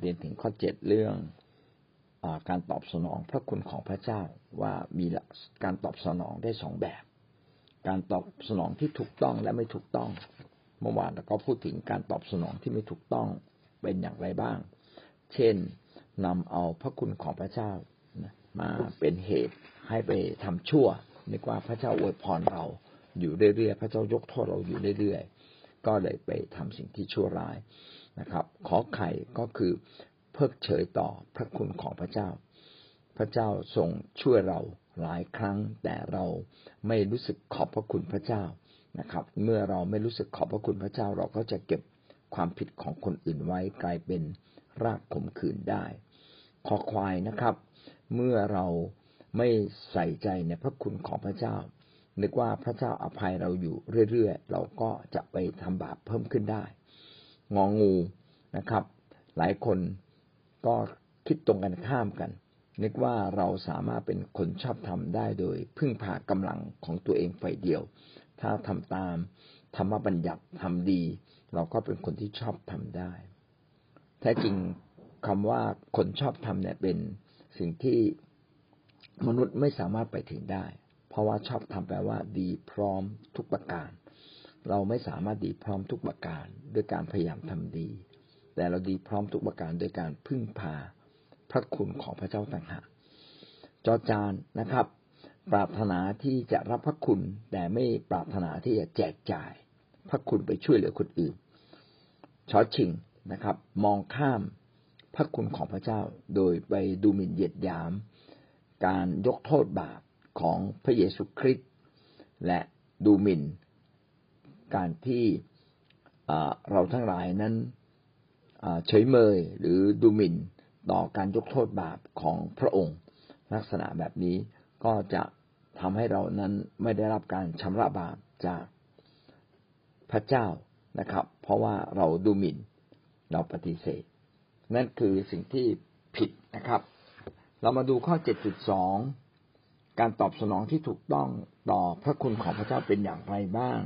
เรียนถึงข้อเจ็ดเรื่องอการตอบสนองพระคุณของพระเจ้าว่ามีการตอบสนองได้สองแบบ การตอบสนองที่ถูกต้องและไม่ถูกต้อง เมื่อวานเราก็พูดถึงการตอบสนองที่ไม่ถูกต้องเป็นอย่างไรบ้าง เช่นนำเอาพระคุณของพระเจ้ามาเป็นเหตุให้ไปทำชั่วนึกว่าพระเจ้าอวยพรเราอยู่เรื่อยๆพระเจ้ายกโทษเราอยู่เรื่อยๆก็เลยไปทำสิ่งที่ชั่วร้าย นะครับ ขอไข่ก็คือเพิกเฉยต่อพระคุณของพระเจ้า พระเจ้าทรงช่วยเราหลายครั้ง แต่เราไม่รู้สึกขอบพระคุณพระเจ้านะครับ เมื่อเราไม่รู้สึกขอบพระคุณพระเจ้า เราก็จะเก็บความผิดของคนอื่นไว้กลายเป็นรากขมขื่นได้ขอควายนะครับ เมื่อเราไม่ใส่ใจในพระคุณของพระเจ้า นึกว่าพระเจ้าอภัยเราอยู่เรื่อยๆ เราก็จะไปทำบาปเพิ่มขึ้นได้ งองูนะครับ หลายคนก็คิดตรงกันข้ามกัน นึกว่าเราสามารถเป็นคนชอบทำได้โดย พึ่งพากำลังของตัวเองฝ่ายเดียว ถ้าทำตามธรรมบัญญัติทำดี เราก็เป็นคนที่ชอบทำได้แท้จริงคำว่าคนชอบทำเนี่ยเป็นสิ่งที่มนุษย์ไม่สามารถไปถึงได้ เพราะว่าชอบทำแปลว่าดีพร้อมทุกประการ เราไม่สามารถดีพร้อมทุกประการด้วยการพยายามทำดี แต่เราดีพร้อมทุกประการโดยการพึ่งพาพระคุณของพระเจ้าต่างหากจอจานนะครับ ปรารถนาที่จะรับพระคุณ แต่ไม่ปรารถนาที่จะแจกจ่าย พระคุณไปช่วยเหลือคนอื่นชอชิงนะครับ มองข้ามพระคุณของพระเจ้า โดยไปดูหมิ่นเหยียดหยาม การยกโทษบาปของพระเยซูคริสต์และดูหมิ่น การที่เราทั้งหลายนั้นเฉยเมยหรือดูหมิ่นต่อการยกโทษบาปของพระองค์ ลักษณะแบบนี้ก็จะทำให้เรานั้นไม่ได้รับการชำระบาปจากพระเจ้านะครับ เพราะว่าเราดูหมิ่นเราปฏิเสธ นั่นคือสิ่งที่ผิดนะครับ เรามาดูข้อ 7.2 การตอบสนองที่ถูกต้องต่อพระคุณของพระเจ้าเป็นอย่างไรบ้าง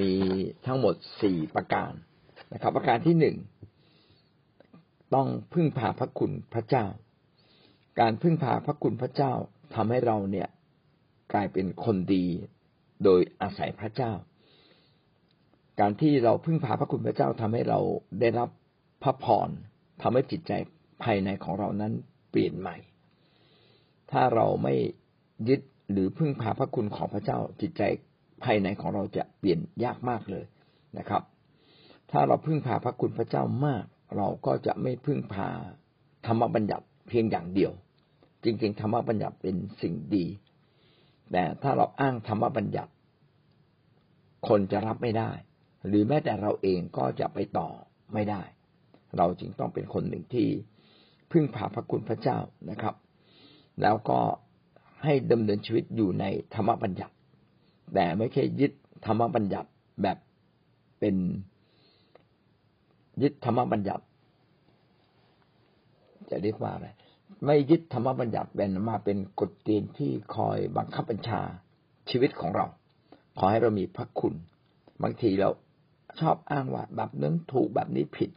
มีทั้งหมดสี่ประการนะครับ ประการที่หนึ่งต้องพึ่งพาพระคุณพระเจ้า การพึ่งพาพระคุณพระเจ้าทำให้เราเนี่ยกลายเป็นคนดีโดยอาศัยพระเจ้า การที่เราพึ่งพาพระคุณพระเจ้าทำให้เราได้รับพระพรทำให้จิตใจภายในของเรานั้นเปลี่ยนใหม่ ถ้าเราไม่ยึดหรือพึ่งพาพระคุณของพระเจ้าจิตใจ ภายในของเราจะเปลี่ยนยากมากเลยนะครับ ถ้าเราพึ่งพาพระคุณพระเจ้ามาก เราก็จะไม่พึ่งพาธรรมบัญญัติเพียงอย่างเดียว จริง ๆ ธรรมบัญญัติเป็นสิ่งดี แต่ถ้าเราอ้างธรรมบัญญัติ คนจะรับไม่ได้ หรือแม้แต่เราเองก็จะไปต่อไม่ได้ เราจึงต้องเป็นคนหนึ่งที่พึ่งพาพระคุณพระเจ้านะครับ แล้วก็ให้ดำเนินชีวิตอยู่ในธรรมบัญญัติ แต่ไม่ใช่ยึดธรรมบัญญัติแบบเป็นยึดธรรมบัญญัติ จะเรียกว่าอะไรไม่ยึดธรรมบัญญัติเป็นมาเป็นกฎเกณฑ์ที่คอยบังคับบัญชาชีวิตของเรา ขอให้เรามีพระคุณ บางทีเราชอบอ้างว่าแบบนั้นถูกแบบนี้ผิด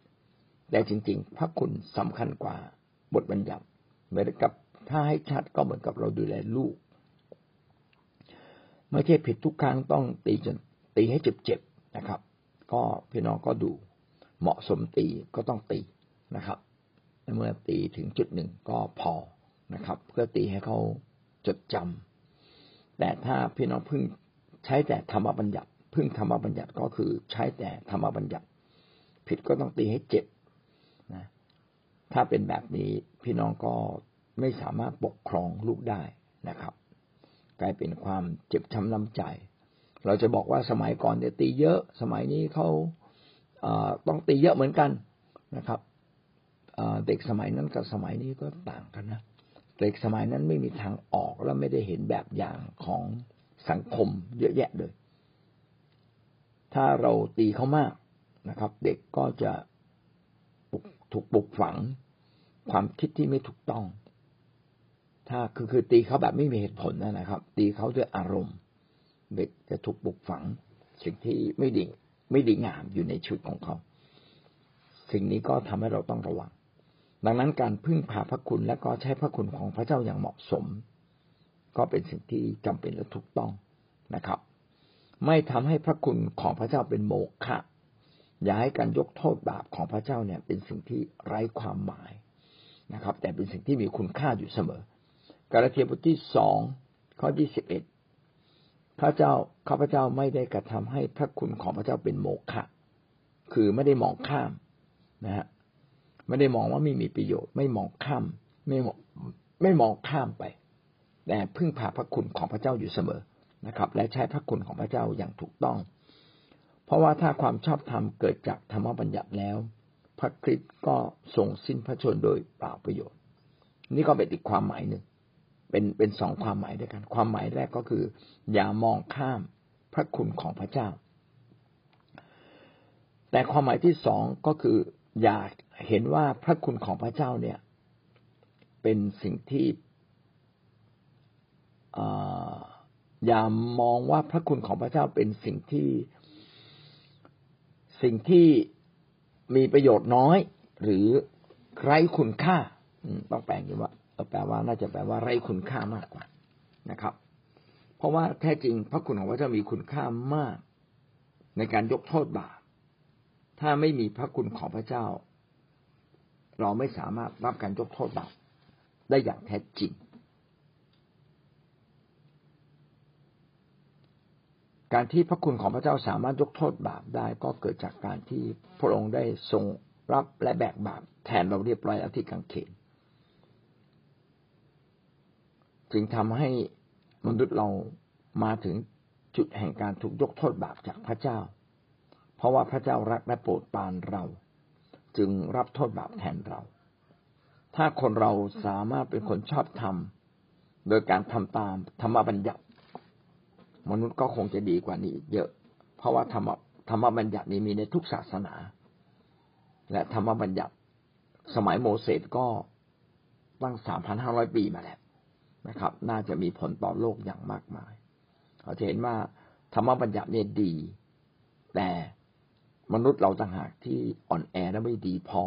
แต่จริง ๆ พระคุณสำคัญกว่าบทบัญญัติเหมือนกับถ้าให้ชัดก็เหมือนกับเราดูแลลูก ไม่ใช่ผิดทุกครั้งต้องตีจนตีให้เจ็บๆนะครับ ก็พี่น้องก็ดูเหมาะสมตีก็ต้องตีนะครับเมื่อตีถึงจุดหนึ่งก็พอนะครับ เพื่อตีให้เขาจดจำแต่ถ้าพี่น้องพึ่งใช้แต่ธรรมบัญญัติพึ่งธรรมบัญญัติก็คือใช้แต่ธรรมบัญญัติ ผิดก็ต้องตีให้เจ็บนะถ้าเป็นแบบนี้พี่น้องก็ไม่สามารถปกครองลูกได้นะครับ กลายเป็นความเจ็บช้ำน้ำใจ เราจะบอกว่าสมัยก่อนเนี่ยตีเยอะ สมัยนี้เขาต้องตีเยอะเหมือนกันนะครับเด็กสมัยนั้นกับสมัยนี้ก็ต่างกันนะเด็กสมัยนั้นไม่มีทางออกและไม่ได้เห็นแบบอย่างของสังคมเยอะแยะเลย ถ้าเราตีเขามากนะครับ เด็กก็จะถูกปลุกฝังความคิดที่ไม่ถูกต้อง ถ้าคือคือตีเขาแบบไม่มีเหตุผลนะครับ ตีเขาด้วยอารมณ์ เด็กจะถูกปลุกฝัง สิ่งที่ไม่ดีไม่ดีงามอยู่ในชีวิตของเขา สิ่งนี้ก็ทำให้เราต้องระวัง ดังนั้นการพึ่งพาพระคุณและก็ใช้พระคุณของพระเจ้าอย่างเหมาะสม ก็เป็นสิ่งที่จำเป็นและถูกต้องนะครับ ไม่ทำให้พระคุณของพระเจ้าเป็นโมฆะอย่าให้การยกโทษบาปของพระเจ้าเนี่ย เป็นสิ่งที่ไร้ความหมายนะครับ แต่เป็นสิ่งที่มีคุณค่าอยู่เสมอ กาลาเทียบทที่สองข้อยี่สิบเอ็ดพระเจ้าข้าพเจ้าไม่ได้กระทำให้พระคุณของพระเจ้าเป็นโมฆะคือไม่ได้มองข้ามนะฮะไม่ได้มองว่าไม่มีประโยชน์ ไม่มองข้าม ไม่ไม่มองข้ามไป แต่พึ่งพาพระคุณของพระเจ้าอยู่เสมอนะครับ และใช้พระคุณของพระเจ้าอย่างถูกต้อง เพราะว่าถ้าความชอบธรรมเกิดจากธรรมบัญญัติแล้ว พระคริสต์ก็ทรงสิ้นพระชนโดยเปล่าประโยชน์ นี่ก็เป็นอีกความหมายหนึ่ง เป็นเป็นสองความหมายด้วยกัน ความหมายแรกก็คือ อย่ามองข้ามพระคุณของพระเจ้า แต่ความหมายที่สองก็คืออยากเห็นว่าพระคุณของพระเจ้าเนี่ย เป็นสิ่งที่อย่ามองว่าพระคุณของพระเจ้าเป็นสิ่งที่สิ่งที่มีประโยชน์น้อย หรือไร้คุณค่าต้องแปลงอยู่ว่า แปลว่าน่าจะแปลว่าไร้คุณค่ามากกว่านะครับ เพราะว่าแท้จริงพระคุณของพระเจ้ามีคุณค่ามาก ในการยกโทษบาปถ้าไม่มีพระคุณของพระเจ้า เราไม่สามารถรับการยกโทษบาปได้อย่างแท้จริง การที่พระคุณของพระเจ้าสามารถยกโทษบาปได้ก็เกิดจากการที่พระองค์ได้ทรงรับและแบกบาปแทนเราเรียบร้อยแล้วที่กังเขน จึงทำให้มนุษย์เรามาถึงจุดแห่งการถูกยกโทษบาปจากพระเจ้า เพราะว่าพระเจ้ารักและโปรดปรานเรา จึงรับโทษบาปแทนเรา ถ้าคนเราสามารถเป็นคนชอบธรรมโดยการทำตามธรรมบัญญัติ มนุษย์ก็คงจะดีกว่านี้ เยอะ เพราะว่าธรรมธรรมบัญญัตินี้มีในทุกศาสนา และธรรมบัญญัติสมัยโมเสสก็ตั้งสามพันห้าร้อยปีมาแล้ว นะครับ น่าจะมีผลต่อโลกอย่างมากมายเราจะเห็นว่าธรรมบัญญัติเนี่ยดี แต่มนุษย์เราต่างหากที่อ่อนแอและไม่ดีพอ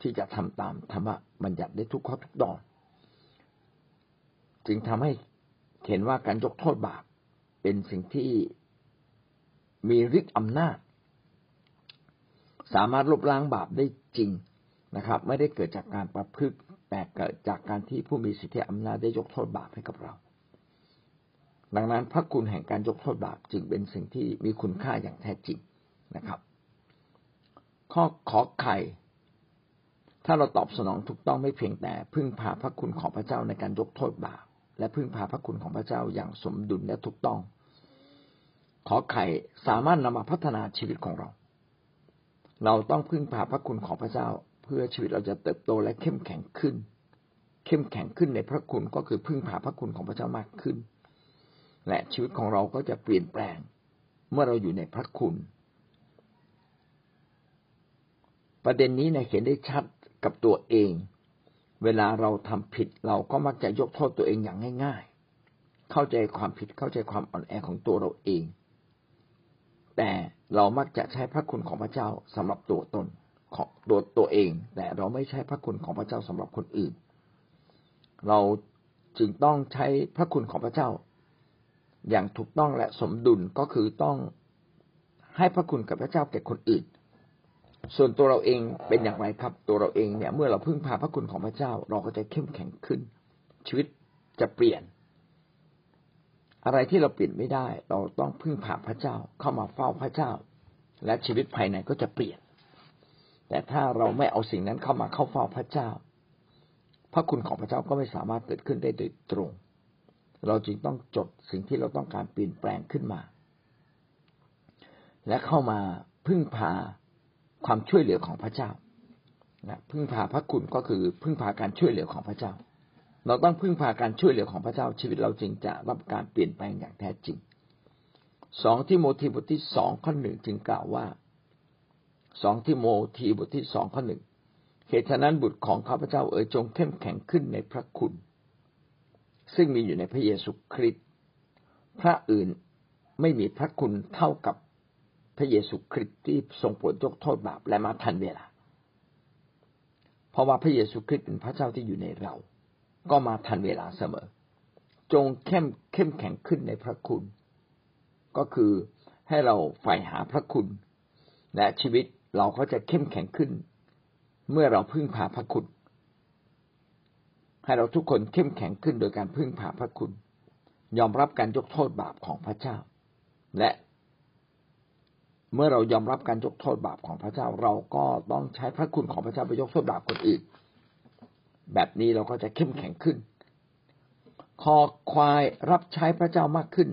ที่จะทำตามธรรมบัญญัติได้ทุกข้อทุกตอน จึงทำให้เห็นว่าการยกโทษบาปเป็นสิ่งที่มีฤทธิ์อำนาจ สามารถลบล้างบาปได้จริงนะครับ ไม่ได้เกิดจากการประพฤติ แต่เกิดจากการที่ผู้มีสิทธิอำนาจได้ยกโทษบาปให้กับเรา ดังนั้นพระคุณแห่งการยกโทษบาปจึงเป็นสิ่งที่มีคุณค่าอย่างแท้จริงนะครับ ข้อขอไข่ ถ้าเราตอบสนองถูกต้องไม่เพียงแต่ พึ่งพาพระคุณของพระเจ้าในการยกโทษบาปและพึ่งพาพระคุณของพระเจ้าอย่างสมดุลและถูกต้อง ขอไข่สามารถนำมาพัฒนาชีวิตของเรา เราต้องพึ่งพาพระคุณของพระเจ้า พื่อชีวิตเราจะเติบโตและเข้มแข็งขึ้น เข้มแข็งขึ้นในพระคุณก็คือพึ่งพาพระคุณของพระเจ้ามากขึ้น และชีวิตของเราก็จะเปลี่ยนแปลง เมื่อเราอยู่ในพระคุณ ประเด็นนี้เนี่ยเห็นได้ชัดกับตัวเอง เวลาเราทำผิดเราก็มักจะยกโทษตัวเองอย่างง่าย ๆ เข้าใจความผิดเข้าใจความอ่อนแอของตัวเราเอง แต่เรามักจะใช้พระคุณของพระเจ้าสำหรับตัวตน ของตัวตัวเอง แต่เราไม่ใช้พระคุณของพระเจ้าสำหรับคนอื่น เราจึงต้องใช้พระคุณของพระเจ้า อย่างถูกต้องและสมดุลก็คือต้องให้พระคุณกับพระเจ้าแก่คนอื่น ส่วนตัวเราเองเป็นอย่างไรครับ ตัวเราเองเนี่ย เมื่อเราพึ่งพาพระคุณของพระเจ้า เราก็จะเข้มแข็งขึ้น ชีวิตจะเปลี่ยน อะไรที่เราเปลี่ยนไม่ได้ เราต้องพึ่งพาพระเจ้าเข้ามาเฝ้าพระเจ้า และชีวิตภายในก็จะเปลี่ยน แต่ถ้าเราไม่เอาสิ่งนั้นเข้ามาเข้าเฝ้าพระเจ้า พระคุณของพระเจ้าก็ไม่สามารถเกิดขึ้นได้โดยตรง เราจึงต้องจดสิ่งที่เราต้องการเปลี่ยนแปลงขึ้นมา และเข้ามาพึ่งพาความช่วยเหลือของพระเจ้านะพึ่งพาพระคุณก็คือพึ่งพาการช่วยเหลือของพระเจ้า เราต้องพึ่งพาการช่วยเหลือของพระเจ้า ชีวิตเราจึงจะรับการเปลี่ยนแปลงอย่างแท้จริงสองที่โมทีบทที่สองข้อหนึ่งจึงกล่าวว่า สองที่โมทีบทที่สองข้อหนึ่งเหตุฉะนั้นบุตรของข้าพเจ้าเอ๋ยจงเข้มแข็งขึ้นในพระคุณ ซึ่งมีอยู่ในพระเยซูคริสต์พระอื่นไม่มีพระคุณเท่ากับพระเยซูคริสต์ที่ทรงโปรดยกโทษบาปและมาทันเวลา เพราะว่าพระเยซูคริสต์เป็นพระเจ้าที่อยู่ในเรา ก็มาทันเวลาเสมอ จงเข้มเข้มแข็งขึ้นในพระคุณ ก็คือให้เราใฝ่หาพระคุณและชีวิต เราก็จะเข้มแข็งขึ้น เมื่อเราพึ่งพาพระคุณ ให้เราทุกคนเข้มแข็งขึ้นโดยการพึ่งพาพระคุณ ยอมรับการยกโทษบาปของพระเจ้า และเมื่อเรายอมรับการยกโทษบาปของพระเจ้า เราก็ต้องใช้พระคุณของพระเจ้าไปยกโทษบาปคนอื่น แบบนี้เราก็จะเข้มแข็งขึ้น คอควายรับใช้พระเจ้ามากขึ้น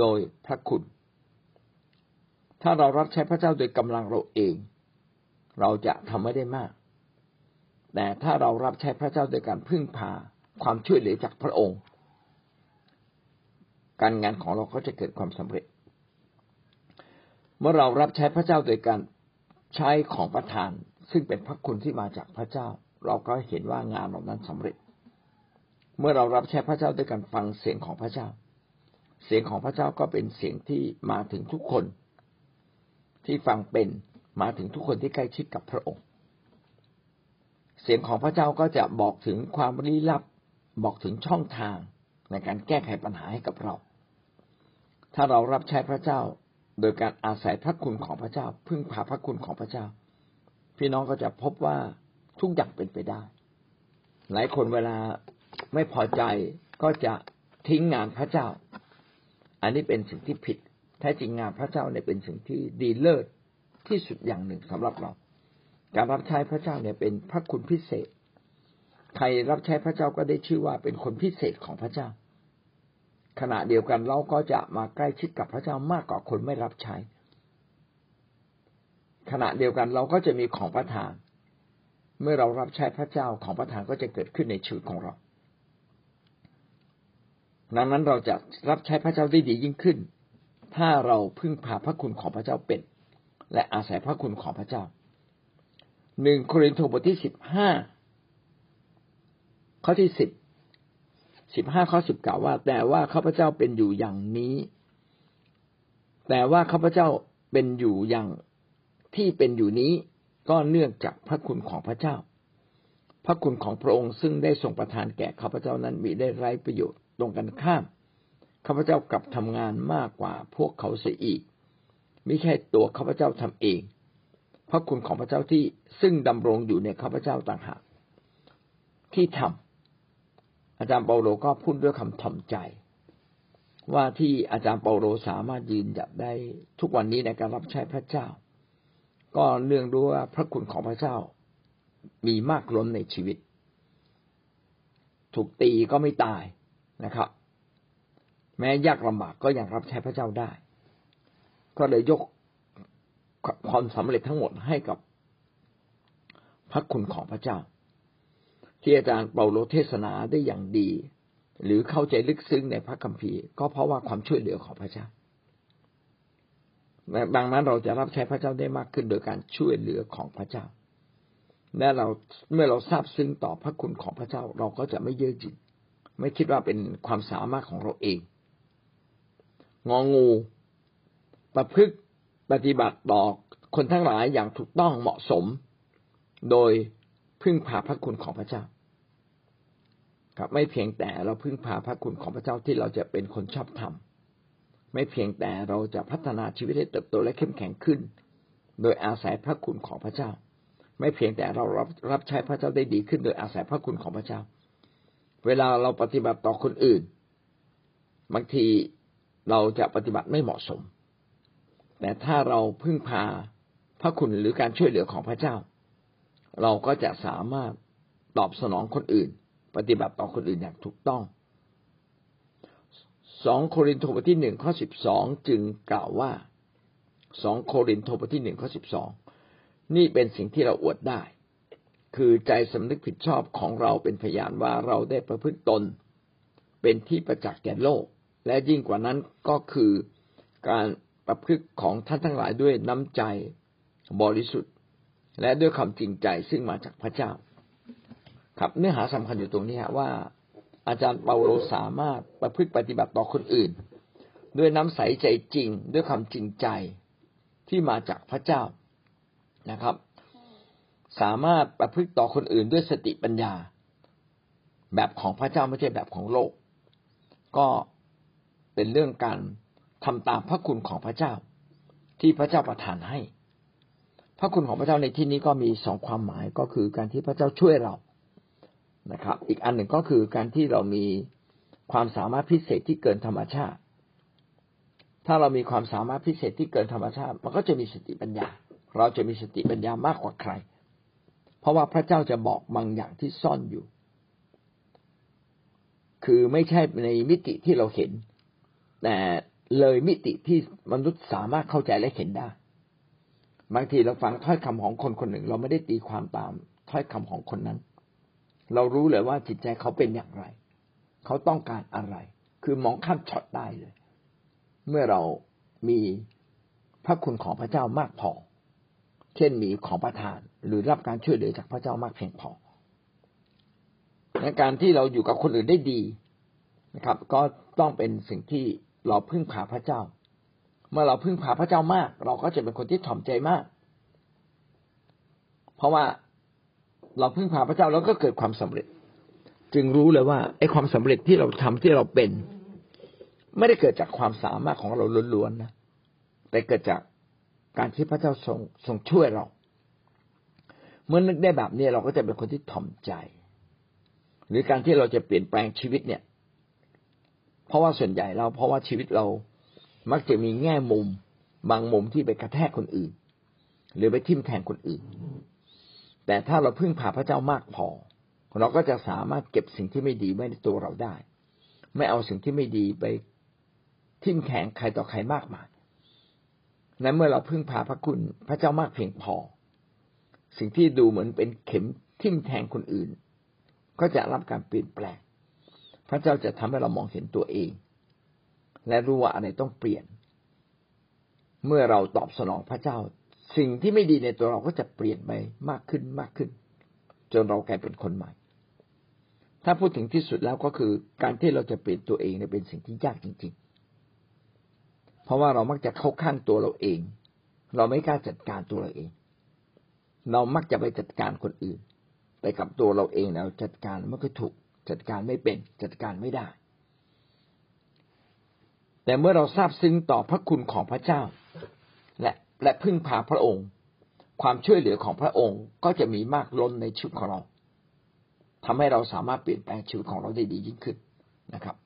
โดยพระคุณ ถ้าเรารับใช้พระเจ้าโดยกำลังเราเอง เราจะทำไม่ได้มาก แต่ถ้าเรารับใช้พระเจ้าโดยการพึ่งพาความช่วยเหลือจากพระองค์ การงานของเราก็จะเกิดความสำเร็จ เมื่อเรารับใช้พระเจ้าโดยการใช้ของประทาน ซึ่งเป็นพระคุณที่มาจากพระเจ้า เราก็เห็นว่างานเหล่านั้นสำเร็จ เมื่อเรารับใช้พระเจ้าด้วยการฟังเสียงของพระเจ้า เสียงของพระเจ้าก็เป็นเสียงที่มาถึงทุกคน ที่ฟังเป็นมาถึงทุกคนที่ใกล้ชิดกับพระองค์ เสียงของพระเจ้าก็จะบอกถึงความลี้ลับ บอกถึงช่องทางในการแก้ไขปัญหาให้กับเรา ถ้าเรารับใช้พระเจ้าโดยการอาศัยพระคุณของพระเจ้า พึ่งพาพระคุณของพระเจ้า พี่น้องก็จะพบว่าทุกอย่างเป็นไปได้ หลายคนเวลาไม่พอใจก็จะทิ้งงานพระเจ้า อันนี้เป็นสิ่งที่ผิด แท้จริงงานพระเจ้าเนี่ยเป็นสิ่งที่ดีเลิศที่สุดอย่างหนึ่งสำหรับเรา การรับใช้พระเจ้าเนี่ยเป็นพระคุณพิเศษ ใครรับใช้พระเจ้าก็ได้ชื่อว่าเป็นคนพิเศษของพระเจ้า ขณะเดียวกันเราก็จะมาใกล้ชิดกับพระเจ้ามากกว่าคนไม่รับใช้ ขณะเดียวกันเราก็จะมีของประทาน เมื่อเรารับใช้พระเจ้าของประทานก็จะเกิดขึ้นในชีวิตของเราดังนั้นเราจะรับใช้พระเจ้าได้ดียิ่งขึ้น ถ้าเราพึ่งพาพระคุณของพระเจ้าเป็น และอาศัยพระคุณของพระเจ้าหนึ่งโครินธ์บทที่สิบห้าข้อที่สิบสิบห้าข้อสิบกล่าวว่า แต่ว่าข้าพเจ้าเป็นอยู่อย่างนี้ แต่ว่าข้าพเจ้าเป็นอยู่อย่างที่เป็นอยู่นี้ก็เนื่องจากพระคุณของพระเจ้า พระคุณของพระองค์ซึ่งได้ทรงประทานแก่ข้าพเจ้านั้นมีได้ไร้ประโยชน์ตรงกันข้าม ข้าพเจ้ากลับทำงานมากกว่าพวกเขาเสียอีก ไม่ใช่ตัวข้าพเจ้าทำเอง พระคุณของพระเจ้าที่ซึ่งดำรงอยู่ในข้าพเจ้าต่างหากที่ทำอาจารย์เปาโลก็พูดด้วยคำถ่อมใจ ว่าที่อาจารย์เปาโลสามารถยืนหยัดได้ทุกวันนี้ในการรับใช้พระเจ้า ก็เนื่องด้วยว่าพระคุณของพระเจ้ามีมากล้นในชีวิต ถูกตีก็ไม่ตายนะครับ แม้ยากลำบากก็ยังรับใช้พระเจ้าได้ ก็เลยยกความสำเร็จทั้งหมดให้กับพระคุณของพระเจ้า ที่อาจารย์เปาโลเทศนาได้อย่างดี หรือเข้าใจลึกซึ้งในพระคัมภีร์ ก็เพราะว่าความช่วยเหลือของพระเจ้าดังนั้นเราจะรับใช้พระเจ้าได้มากขึ้นโดยการช่วยเหลือของพระเจ้า และเราเมื่อเราทราบซึ้งต่อพระคุณของพระเจ้า เราก็จะไม่เย่อหยิ่งไม่คิดว่าเป็นความสามารถของเราเอง งองู ประพฤติปฏิบัติต่อคนทั้งหลายอย่างถูกต้องเหมาะสม โดยพึ่งพาพระคุณของพระเจ้า ครับ ไม่เพียงแต่เราพึ่งพาพระคุณของพระเจ้าที่เราจะเป็นคนชอบธรรมไม่เพียงแต่เราจะพัฒนาชีวิตให้เติบโตและเข้มแข็งขึ้น โดยอาศัยพระคุณของพระเจ้า ไม่เพียงแต่เรารับรับใช้พระเจ้าได้ดีขึ้น โดยอาศัยพระคุณของพระเจ้า เวลาเราปฏิบัติต่อคนอื่น บางที เราจะปฏิบัติไม่เหมาะสม แต่ถ้าเราพึ่งพาพระคุณหรือการช่วยเหลือของพระเจ้า เราก็จะสามารถตอบสนองคนอื่น ปฏิบัติต่อคนอื่นอย่างถูกต้องสองโครินธ์บทที่หนึ่งข้อสิบสองจึงกล่าวว่าสองโครินธ์บทที่หนึ่งข้อสิบสองนี่เป็นสิ่งที่เราอวดได้ คือใจสำนึกผิดชอบของเราเป็นพยานว่าเราได้ประพฤติตน เป็นที่ประจักษ์แก่โลก และยิ่งกว่านั้นก็คือการประพฤติของท่านทั้งหลายด้วยน้ำใจบริสุทธิ์ และด้วยความจริงใจซึ่งมาจากพระเจ้า ครับเนื้อหาสำคัญอยู่ตรงนี้ฮะว่า อาจารย์เปาโลสามารถประพฤติปฏิบัติต่อคนอื่น ด้วยน้ำใสใจจริง ด้วยความจริงใจที่มาจากพระเจ้านะครับ สามารถประพฤติต่อคนอื่นด้วยสติปัญญา แบบของพระเจ้าไม่ใช่แบบของโลก ก็ เป็นเรื่องการทำตามพระคุณของพระเจ้า ที่พระเจ้าประทานให้ พระคุณของพระเจ้าในที่นี้ก็มีสองความหมายก็คือการที่พระเจ้าช่วยเรานะครับ อีกอันหนึ่งก็คือการที่เรามีความสามารถพิเศษที่เกินธรรมชาติ ถ้าเรามีความสามารถพิเศษที่เกินธรรมชาติ มันก็จะมีสติปัญญา เราจะมีสติปัญญามากกว่าใคร เพราะว่าพระเจ้าจะบอกบางอย่างที่ซ่อนอยู่ คือไม่ใช่ในมิติที่เราเห็น แต่เลยมิติที่มนุษย์สามารถเข้าใจและเห็นได้ บางทีเราฟังถ้อยคำของคนคนหนึ่ง เราไม่ได้ตีความตามถ้อยคำของคนนั้น เรารู้เลยว่าจิตใจเขาเป็นอย่างไร เขาต้องการอะไร คือมองข้ามช็อตได้เลย เมื่อเรามีพระคุณของพระเจ้ามากพอ เช่นมีของประทาน หรือรับการช่วยเหลือจากพระเจ้ามากเพียงพอในการที่เราอยู่กับคนอื่นได้ดีนะครับ ก็ต้องเป็นสิ่งที่ เราพึ่งพาพระเจ้า เมื่อเราพึ่งพาพระเจ้ามาก เราก็จะเป็นคนที่ถ่อมใจมาก เพราะว่าเราพึ่งพาพระเจ้าแล้วก็เกิดความสำเร็จ จึงรู้เลยว่าไอ้ความสำเร็จที่เราทำที่เราเป็น ไม่ได้เกิดจากความสามารถของเราล้วนๆนะแต่เกิดจากการที่พระเจ้าทรงทรงช่วยเรา เมื่อนึกได้แบบนี้เราก็จะเป็นคนที่ถ่อมใจ หรือการที่เราจะเปลี่ยนแปลงชีวิตเนี่ย เพราะว่าส่วนใหญ่เราเพราะว่าชีวิตเรามักจะมีแง่มุมบางมุมที่ไปกระแทกคนอื่น หรือไปทิ่มแทงคนอื่น แต่ถ้าเราพึ่งพาพระเจ้ามากพอ เราก็จะสามารถเก็บสิ่งที่ไม่ดีไว้ในตัวเราได้ ไม่เอาสิ่งที่ไม่ดีไปทิ่มแข็งใครต่อใครมากมายนั้นเมื่อเราพึ่งพาพระคุณพระเจ้ามากเพียงพอ สิ่งที่ดูเหมือนเป็นเข็มทิ่มแทงคนอื่น ก็จะรับการเปลี่ยนแปลง พระเจ้าจะทำให้เรามองเห็นตัวเอง และรู้ว่าอะไรต้องเปลี่ยน เมื่อเราตอบสนองพระเจ้า สิ่งที่ไม่ดีในตัวเราก็จะเปลี่ยนไปมากขึ้นมากขึ้น จนเรากลายเป็นคนใหม่ ถ้าพูดถึงที่สุดแล้วก็คือ การที่เราจะเปลี่ยนตัวเองเนี่ยเป็นสิ่งที่ยากจริง ๆ เพราะว่าเรามักจะเข้าข้างตัวเราเอง เราไม่กล้าจัดการตัวเราเอง เรามักจะไปจัดการคนอื่น แต่กับตัวเราเองเราจัดการไม่ค่อยถูก จัดการไม่เป็นจัดการไม่ได้ แต่เมื่อเราทราบซึ้งต่อพระคุณของพระเจ้า และและพึ่งพาพระองค์ ความช่วยเหลือของพระองค์ก็จะมีมากล้นในชีวิตของเราทำให้เราสามารถเปลี่ยนแปลงชีวิตของเราได้ดียิ่งขึ้นนะครับ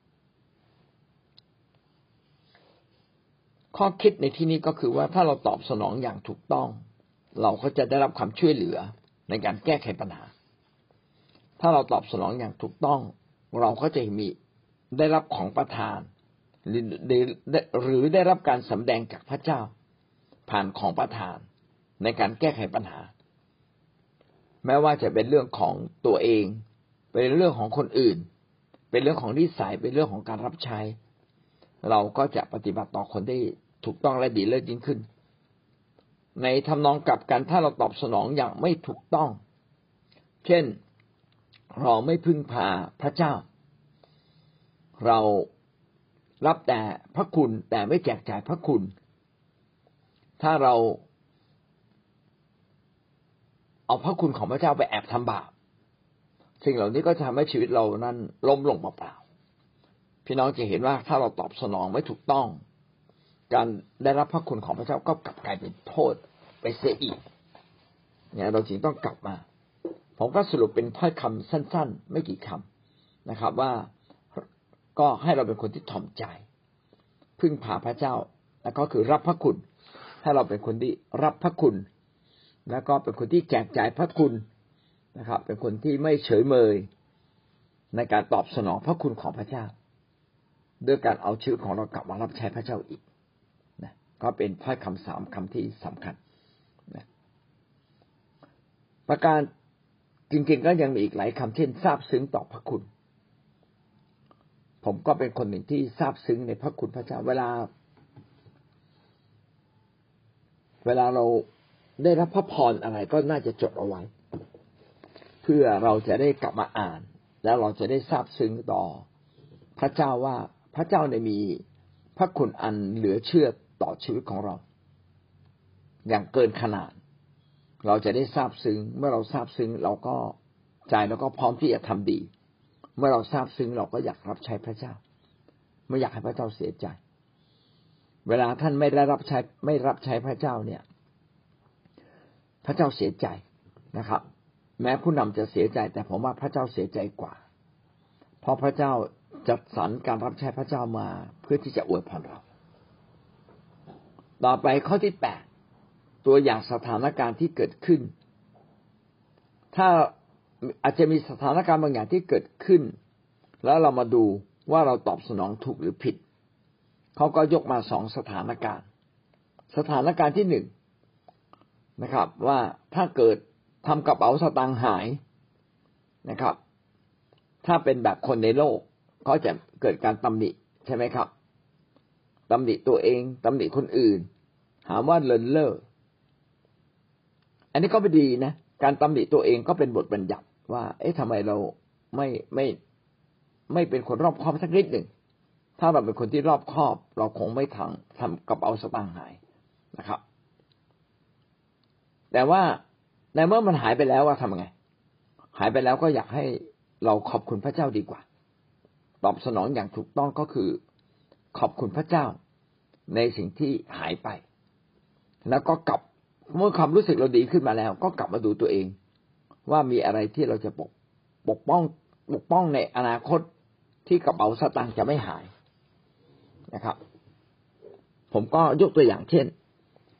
ข้อคิดในที่นี้ก็คือว่าถ้าเราตอบสนองอย่างถูกต้อง เราก็จะได้รับความช่วยเหลือในการแก้ไขปัญหา ถ้าเราตอบสนองอย่างถูกต้อง เราก็จะมีได้รับของประทาน หรือหรือได้รับการสำแดงจากพระเจ้า ผ่านของประทาน ในการแก้ไขปัญหา แม้ว่าจะเป็นเรื่องของตัวเอง เป็นเรื่องของคนอื่น เป็นเรื่องของนิสัยเป็นเรื่องของการรับใช้ เราก็จะปฏิบัติต่อคนได้ถูกต้องและดีเลิศยิ่งขึ้น ในทำนองกลับกันถ้าเราตอบสนองอย่างไม่ถูกต้อง เช่น เราไม่พึ่งพาพระเจ้า เรารับแต่พระคุณแต่ไม่แจกจ่ายพระคุณ ถ้าเราเอาพระคุณของพระเจ้าไปแอบทำบาปสิ่งเหล่านี้ก็จะทำให้ชีวิตเรานั้นล้มลงเปล่าๆพี่น้องจะเห็นว่าถ้าเราตอบสนองไม่ถูกต้อง การได้รับพระคุณของพระเจ้าก็กลับกลายเป็นโทษไปเสียอีกเนี่ยเราจึงต้องกลับมา ผมก็สรุปเป็นถ้อยคำสั้น ๆ ไม่กี่คำนะครับ ว่าก็ให้เราเป็นคนที่ถ่อมใจ พึ่งพาพระเจ้า แล้วก็คือรับพระคุณ ให้เราเป็นคนที่รับพระคุณ แล้วก็เป็นคนที่แจกจ่ายพระคุณนะครับ เป็นคนที่ไม่เฉยเมย ในการตอบสนองพระคุณของพระเจ้า ด้วยการเอาชีวิตของเรากลับมารับใช้พระเจ้าอีกนะก็เป็นถ้อยคำสามคำที่สำคัญนะประการ จริงๆก็ยังมีอีกหลายคำเช่นทราบซึ้งต่อพระคุณ ผมก็เป็นคนหนึ่งที่ทราบซึ้งในพระคุณพระเจ้าเวลา เวลาเราได้รับพระพรอะไรก็น่าจะจดเอาไว้ เพื่อเราจะได้กลับมาอ่าน แล้วเราจะได้ทราบซึ้งต่อ พระเจ้าว่าพระเจ้าในมีพระคุณอันเหลือเชื่อต่อชีวิตของเรา อย่างเกินขนาด เราจะได้ทราบซึ้ง เมื่อเราทราบซึ้งเราก็ใจเราก็พร้อมที่จะทำดี เมื่อเราทราบซึ้งเราก็อยากรับใช้พระเจ้า ไม่อยากให้พระเจ้าเสียใจ เวลาท่านไม่ได้รับใช้ไม่รับใช้พระเจ้าเนี่ย พระเจ้าเสียใจนะครับ แม้ผู้นำจะเสียใจ แต่ผมว่าพระเจ้าเสียใจกว่า เพราะพระเจ้าจัดสรรการรับใช้พระเจ้ามาเพื่อที่จะอวยพรเรา ต่อไปข้อที่แปด ตัวอย่างสถานการณ์ที่เกิดขึ้น ถ้าอาจจะมีสถานการณ์บางอย่างที่เกิดขึ้น แล้วเรามาดูว่าเราตอบสนองถูกหรือผิด เขาก็ยกมาสองสถานการณ์ สถานการณ์ที่หนึ่งนะครับ ว่าถ้าเกิดทำกระเป๋าสตางค์หายนะครับ ถ้าเป็นแบบคนในโลกก็จะเกิดการตำหนิใช่ไหมครับตำหนิตัวเองตำหนิคนอื่น หาว่าเลินเล่อ อันนี้ก็ไม่ดีนะ การตำหนิตัวเองก็เป็นบทบัญญัติว่า เอ๊ะทำไมเราไม่ไม่ไม่เป็นคนรอบคอบสักนิดหนึ่ง ถ้าเราเป็นคนที่รอบคอบ เราคงไม่ทำทำกระเป๋าสตางค์หายนะครับ แต่ว่าในเมื่อมันหายไปแล้วว่าทำไง หายไปแล้วก็อยากให้เราขอบคุณพระเจ้าดีกว่า ตอบสนองอย่างถูกต้องก็คือขอบคุณพระเจ้าในสิ่งที่หายไป แล้วก็กลับ เมื่อความรู้สึกเราดีขึ้นมาแล้ว ก็กลับมาดูตัวเอง ว่ามีอะไรที่เราจะปกปกป้องปกป้องในอนาคตที่กระเป๋าสตางค์จะไม่หายนะครับ ผมก็ยกตัวอย่างเช่น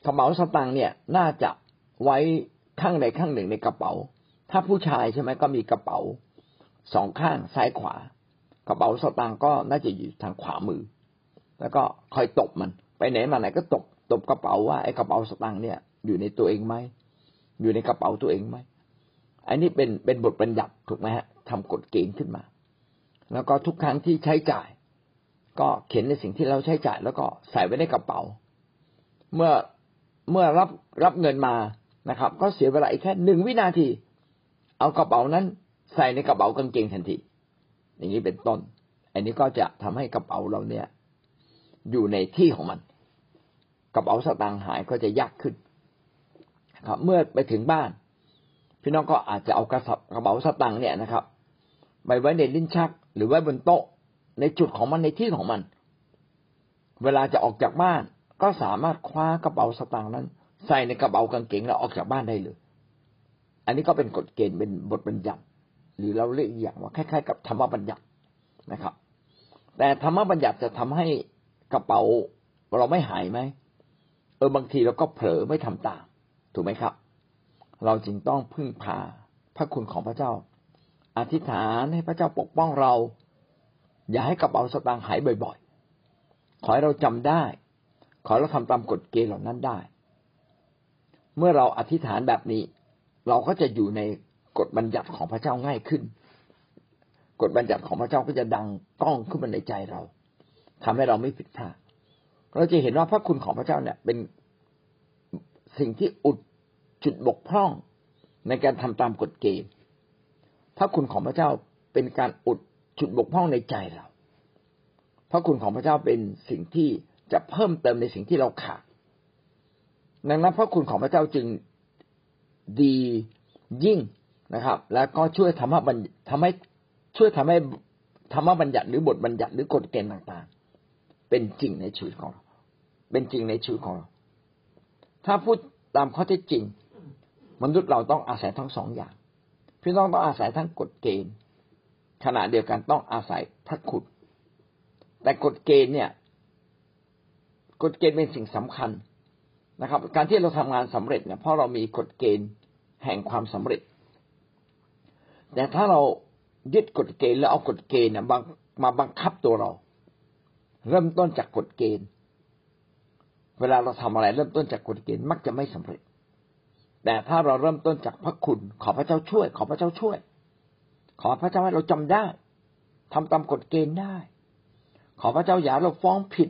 กระเป๋าสตางค์เนี่ยน่าจะไว้ข้างใดข้างหนึ่งในกระเป๋า ถ้าผู้ชายใช่ไหมก็มีกระเป๋าสองข้างซ้ายขวา กระเป๋าสตางค์ก็น่าจะอยู่ทางขวามือ แล้วก็คอยตบมัน ไปไหนมาไหนก็ตบตบกระเป๋าว่าไอ้กระเป๋าสตางค์เนี่ย อยู่ในตัวเองไหมอยู่ในกระเป๋าตัวเองไหมอันนี้เป็นเป็นบทบัญญัติถูกไหมฮะทำกฎเกณฑ์ขึ้นมา แล้วก็ทุกครั้งที่ใช้จ่าย ก็เขียนในสิ่งที่เราใช้จ่าย แล้วก็ใส่ไว้ในกระเป๋า เมื่อเมื่อรับรับเงินมานะครับ ก็เสียเวลาอีกแค่หนึ่งวินาที เอากระเป๋านั้นใส่ในกระเป๋ากางเกงทันที อย่างนี้เป็นต้น อันนี้ก็จะทำให้กระเป๋าเราเนี่ย อยู่ในที่ของมัน กระเป๋าสตางค์หายก็จะยากขึ้น เมื่อไปถึงบ้าน พี่น้องก็อาจจะเอากระสกระเป๋าสตางค์เนี่ยนะครับไปไว้ในลิ้นชัก หรือไว้บนโต๊ะ ในจุดของมันในที่ของมัน เวลาจะออกจากบ้าน ก็สามารถคว้ากระเป๋าสตางค์นั้น ใส่ในกระเป๋ากางเกงแล้วออกจากบ้านได้เลย อันนี้ก็เป็นกฎเกณฑ์เป็นบทบัญญัติ หรือเราเรียกอย่างว่าคล้ายๆ กับธรรมบัญญัตินะครับ แต่ธรรมบัญญัติจะทำให้กระเป๋าเราไม่หายไหมเออบางทีเราก็เผลอไม่ทำตาม ถูกไหมครับ เราจึงต้องพึ่งพาพระคุณของพระเจ้า อธิษฐานให้พระเจ้าปกป้องเรา อย่าให้กระเป๋าสตางค์หายบ่อยๆ ขอให้เราจำได้ ขอเราทำตามกฎเกณฑ์เหล่านั้นได้ เมื่อเราอธิษฐานแบบนี้ เราก็จะอยู่ในกฎบัญญัติของพระเจ้าง่ายขึ้น กฎบัญญัติของพระเจ้าก็จะดังก้องขึ้นมาในใจเราทำให้เราไม่ผิดพลาดเราจะเห็นว่าพระคุณของพระเจ้าเนี่ยเป็น สิ่งที่อุดจุดบกพร่องในการทำตามกฎเกณฑ์พระคุณของพระเจ้าเป็นการอุดจุดบกพร่องในใจเรา พระคุณของพระเจ้าเป็นสิ่งที่จะเพิ่มเติมในสิ่งที่เราขาดดังนั้นพระคุณของพระเจ้าจึงดียิ่งนะครับ แล้วก็ช่วยทำให้ทำให้ช่วยทำให้ธรรมบัญญัติหรือบทบัญญัติหรือกฎเกณฑ์ต่างๆ เป็นจริงในชีวิตของเรา เป็นจริงในชีวิตของเรา ถ้าพูดตามข้อเท็จจริง มนุษย์เราต้องอาศัยทั้งสองอย่าง พี่น้องต้องอาศัยทั้งกฎเกณฑ์ ขณะเดียวกันต้องอาศัยพระคุณแต่กฎเกณฑ์เนี่ย กฎเกณฑ์เป็นสิ่งสำคัญนะครับ การที่เราทำงานสำเร็จเนี่ยเพราะเรามีกฎเกณฑ์แห่งความสำเร็จ แต่ถ้าเรายึดกฎเกณฑ์แล้วเอากฎเกณฑ์เนี่ยมาบังคับตัวเรา เริ่มต้นจากกฎเกณฑ์ เวลาเราทำอะไรเริ่มต้นจากกฎเกณฑ์มักจะไม่สำเร็จ แต่ถ้าเราเริ่มต้นจากพระคุณ ขอพระเจ้าช่วย ขอพระเจ้าช่วย ขอพระเจ้าให้เราจำได้ทำตามกฎเกณฑ์ได้ ขอพระเจ้าอย่าเราฟ้องผิด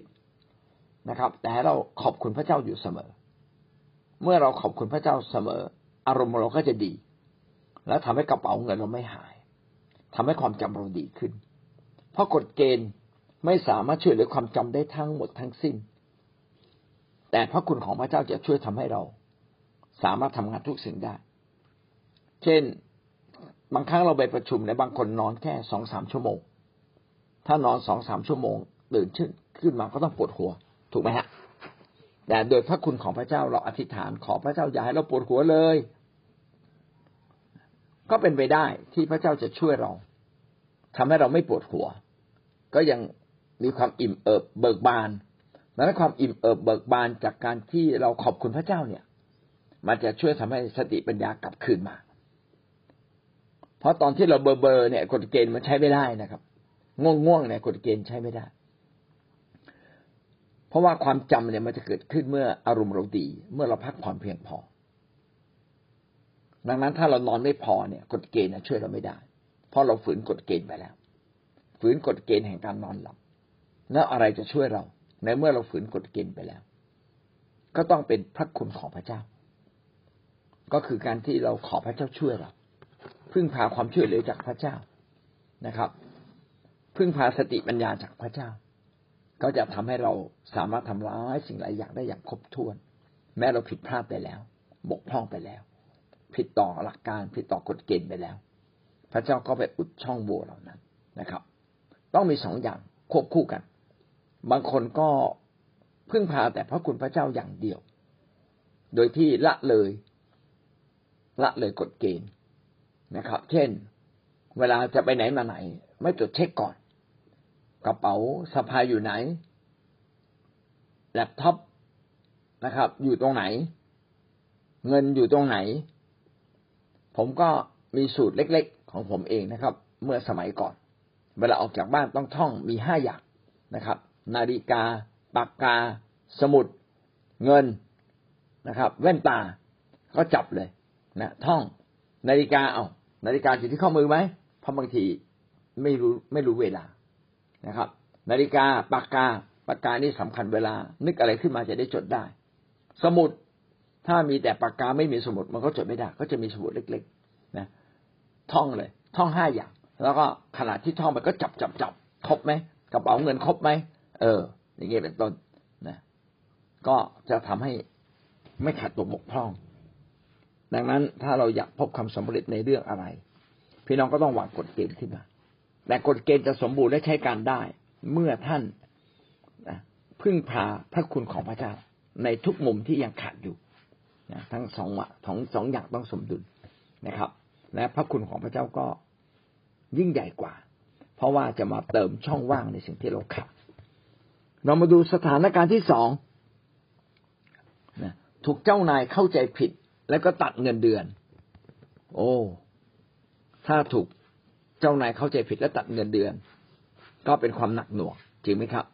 นะครับ แต่เราขอบคุณพระเจ้าอยู่เสมอ เมื่อเราขอบคุณพระเจ้าเสมอ อารมณ์เราก็จะดี แล้วทำให้กระเป๋าเงินเราไม่หายทำให้ความจำเราดีขึ้น เพราะกฎเกณฑ์ไม่สามารถช่วยเหลือความจำได้ทั้งหมดทั้งสิ้น แต่พระคุณของพระเจ้าจะช่วยทำให้เรา สามารถทำงานทุกสิ่งได้ เช่นบางครั้งเราไปประชุมในบางคนนอนแค่สองสามชั่วโมง ถ้านอนสองสามชั่วโมงตื่นขึ้นขึ้นมาก็ต้องปวดหัว ถูกไหมฮะ แต่โดยพระคุณของพระเจ้าเราอธิษฐานขอพระเจ้าอย่าให้เราปวดหัวเลย ก็เป็นไปได้ที่พระเจ้าจะช่วยเราทำให้เราไม่ปวดหัว ก็ยังมีความอิ่มเอิบเบิกบาน ดังนั้นความอิ่มเอิบเบิกบานจากการที่เราขอบคุณพระเจ้าเนี่ย มันจะช่วยทำให้สติปัญญากลับคืนมา เพราะตอนที่เราเบอร์เบอร์เนี่ยกฎเกณฑ์มันใช้ไม่ได้นะครับ ง่วงง่วงเนี่ยกฎเกณฑ์ใช้ไม่ได้ เพราะว่าความจำเนี่ยมันจะเกิดขึ้นเมื่ออารมณ์เราดี เมื่อเราพักผ่อนเพียงพอ ดังนั้นถ้าเรานอนไม่พอเนี่ยกฎเกณฑ์ช่วยเราไม่ได้ เพราะเราฝืนกฎเกณฑ์ไปแล้ว ฝืนกฎเกณฑ์แห่งการนอนหลับ แล้วอะไรจะช่วยเรา ในเมื่อเราฝืนกฎเกณฑ์ไปแล้ว ก็ต้องเป็นพระคุณของพระเจ้า ก็คือการที่เราขอพระเจ้าช่วยเราพึ่งพาความช่วยเหลือจากพระเจ้านะครับ พึ่งพาสติปัญญาจากพระเจ้า ก็จะทำให้เราสามารถทำร้ายสิ่งหลายอย่างได้อย่างครบถ้วน แม้เราผิดพลาดไปแล้ว บกพร่องไปแล้ว ผิดต่อหลักการผิดต่อกฎเกณฑ์ไปแล้ว พระเจ้าก็ไปอุดช่องโหว่เหล่านั้นนะครับ ต้องมีสองอย่างควบคู่กัน บางคนก็พึ่งพาแต่พระคุณพระเจ้าอย่างเดียว โดยที่ละเลย ละเลยกฎเกณฑ์นะครับ เช่น เวลาจะไปไหนมาไหน ไม่ตรวจเช็คก่อน กระเป๋าสะพายอยู่ไหน แล็ปท็อปนะครับ อยู่ตรงไหน เงินอยู่ตรงไหน ผมก็มีสูตรเล็ก ๆ ของผมเองนะครับ เมื่อสมัยก่อน เวลาออกจากบ้านต้องท่องมีห้าอย่างนะครับ นาฬิกา ปากกา สมุด เงินนะครับ แว่นตาก็จับเลยนะท่อง นาฬิกาเอานาฬิกาอยู่ที่ข้อมือไหมเพราะบางทีไม่รู้ไม่รู้เวลานะครับ นาฬิกาปากกาปากกานี่สำคัญเวลา นึกอะไรขึ้นมาจะได้จดได้ สมุดถ้ามีแต่ปากกาไม่มีสมุดมันก็จดไม่ได้ ก็จะมีสมุดเล็กๆนะท่องเลย ท่องห้าอย่าง แล้วก็ขณะที่ท่องไปก็จับจับจับครบไหมกระเป๋าเงินครบไหม เออ อย่างเงี้ยเป็นต้นนะก็จะทำให้ไม่ขาดตัวบกพร่อง ดังนั้นถ้าเราอยากพบความสำเร็จในเรื่องอะไร พี่น้องก็ต้องวางกฎเกณฑ์ขึ้นมาแต่กฎเกณฑ์จะสมบูรณ์และใช้การได้ เมื่อท่านนะพึ่งพาพระคุณของพระเจ้า ในทุกมุมที่ยังขาดอยู่นะทั้งสองทั้งสองอย่างต้องสมดุลนะครับ และพระคุณของพระเจ้าก็ยิ่งใหญ่กว่า เพราะว่าจะมาเติมช่องว่างในสิ่งที่เราขาด เรามาดูสถานการณ์ที่สองถูกเจ้านายเข้าใจผิด แล้วก็ตัดเงินเดือน โอ้ ถ้าถูกเจ้านายเข้าใจผิดและตัดเงินเดือน ก็เป็นความหนักหน่วงจริงไหมครับ